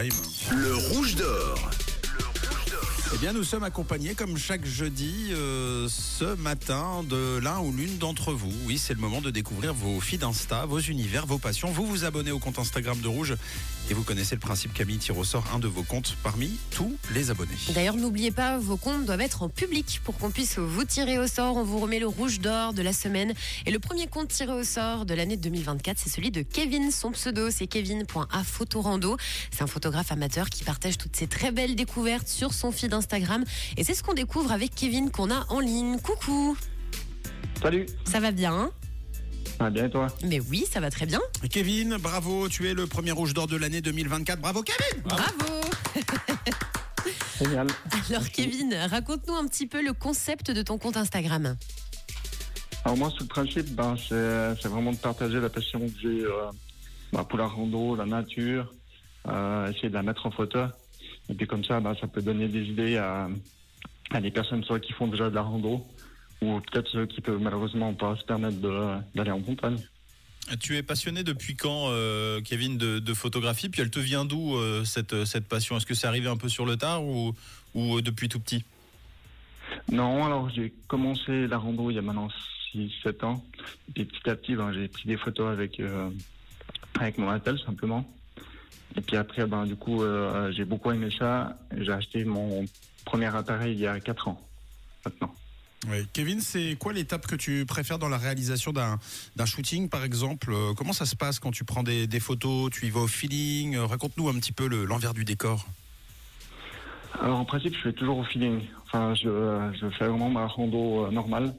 Le rouge d'or. Eh bien, nous sommes accompagnés, comme chaque jeudi, euh, ce matin, de l'un ou l'une d'entre vous. Oui, c'est le moment de découvrir vos feeds Insta, vos univers, vos passions. Vous vous abonnez au compte Instagram de Rouge et vous connaissez le principe Camille tire au sort un de vos comptes parmi tous les abonnés. D'ailleurs, n'oubliez pas, vos comptes doivent être en public pour qu'on puisse vous tirer au sort. On vous remet le rouge d'or de la semaine. Et le premier compte tiré au sort de l'année 2024, c'est celui de Kevin. Son pseudo, c'est kevin.aphotorando. C'est un photographe amateur qui partage toutes ses très belles découvertes sur son feed Instagram. Et c'est ce qu'on découvre avec Kevin qu'on a en ligne. Coucou Salut, Ça va bien? Hein ça va bien et toi? Mais oui, ça va très bien. Kevin, bravo, tu es le premier rouge d'or de l'année 2024. Bravo Kevin Bravo Génial. Alors Kevin, raconte-nous un petit peu le concept de ton compte Instagram. Alors moi, sous le principe, ben, c'est c'est vraiment de partager la passion que j'ai euh, ben, pour la rando, la nature, euh, essayer de la mettre en photo. Et puis comme ça, ben, ça peut donner des idées à, à des personnes soit qui font déjà de la rando, ou peut-être ceux qui peuvent malheureusement pas se permettre d'aller en montagne. Tu es passionné depuis quand, euh, Kevin, de, de photographie? Puis elle te vient d'où euh, cette, cette passion? Est-ce que c'est arrivé un peu sur le tard ou, ou euh, depuis tout petit? Non, alors j'ai commencé la rando il y a maintenant 6-7 ans. Et puis petit à petit, ben, j'ai pris des photos avec, euh, avec mon attel simplement. Et puis après, ben, du coup, euh, j'ai beaucoup aimé ça. J'ai acheté mon premier appareil il y a 4 ans maintenant. Oui. Kevin, c'est quoi l'étape que tu préfères dans la réalisation d'un d'un shooting, par exemple? Euh, Comment ça se passe quand tu prends des, des photos Tu y vas au feeling? Euh, Raconte-nous un petit peu le- l'envers du décor. Alors en principe, je fais toujours au feeling. Enfin, je, je fais vraiment ma rando euh, normale.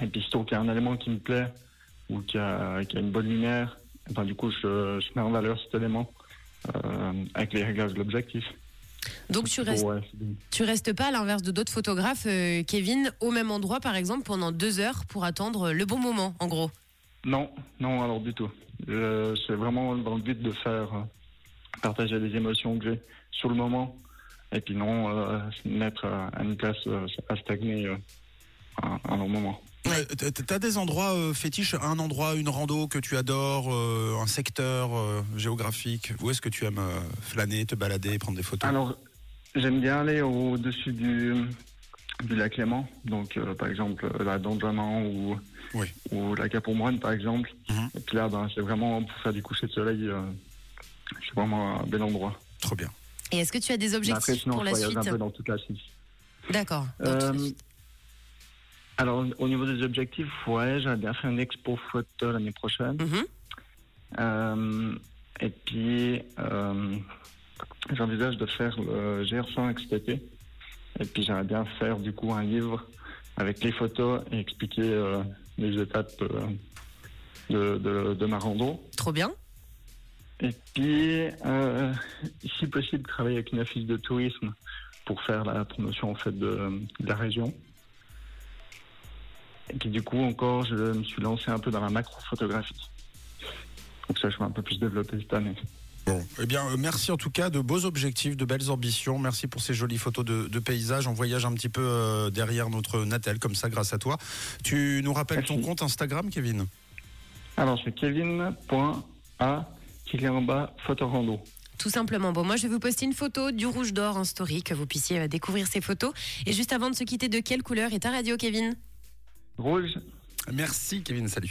Et puis, surtout qu'il y a un élément qui me plaît ou qui a, qui a une bonne lumière, ben, du coup, je, je mets en valeur cet élément avec les réglages de l'objectif. Donc tu restes, Ouais, tu restes pas à l'inverse de d'autres photographes, euh, Kevin, au même endroit par exemple pendant deux heures pour attendre le bon moment, en gros? Non, non, alors du tout. C'est vraiment dans le but de faire euh, partager les émotions que j'ai sur le moment. Et puis non, euh, mettre à une place euh, à stagner un, un long moment. Euh, T'as des endroits euh, fétiches, un endroit, une rando que tu adores, euh, un secteur euh, géographique Où est-ce que tu aimes euh, flâner, te balader, prendre des photos? Alors, j'aime bien aller au-dessus du, du lac Léman. Donc, euh, par exemple, la Donjaman ou, Oui. ou la Cap Moine, par exemple. Mhm. Et puis là, ben, c'est vraiment pour faire du coucher de soleil. euh, c'est vraiment un bel endroit. Trop bien. Et est-ce que tu as des objectifs après, sinon, pour la suite un peu dans toute la Suisse. D'accord. dans toute la Euh, suite. Alors, au niveau des objectifs, ouais, j'aimerais bien faire une expo photo l'année prochaine. Mhm. Euh, et puis, euh, j'envisage de faire le GR100 XTT. Et puis, j'aimerais bien faire du coup un livre avec les photos et expliquer euh, les étapes de, de, de ma rando. Trop bien. Et puis, si possible, travailler avec une office de tourisme pour faire la promotion en fait de, de la région. Et puis du coup, encore, je me suis lancé un peu dans la macro-photographie. Donc ça, je vais un peu plus développer cette année. Bon, eh bien, euh, merci en tout cas de beaux objectifs, de belles ambitions. Merci pour ces jolies photos de, de paysages. On voyage un petit peu euh, derrière notre Natel, comme ça, grâce à toi. Tu nous rappelles ton compte Instagram, Kevin? Alors, c'est kevin.a-photorando. Tout simplement. Bon, moi, je vais vous poster une photo du rouge d'or en story, que vous puissiez euh, découvrir ces photos. Et juste avant de se quitter, de quelle couleur est ta radio, Kevin? Rouge Merci, Kevin. Salut.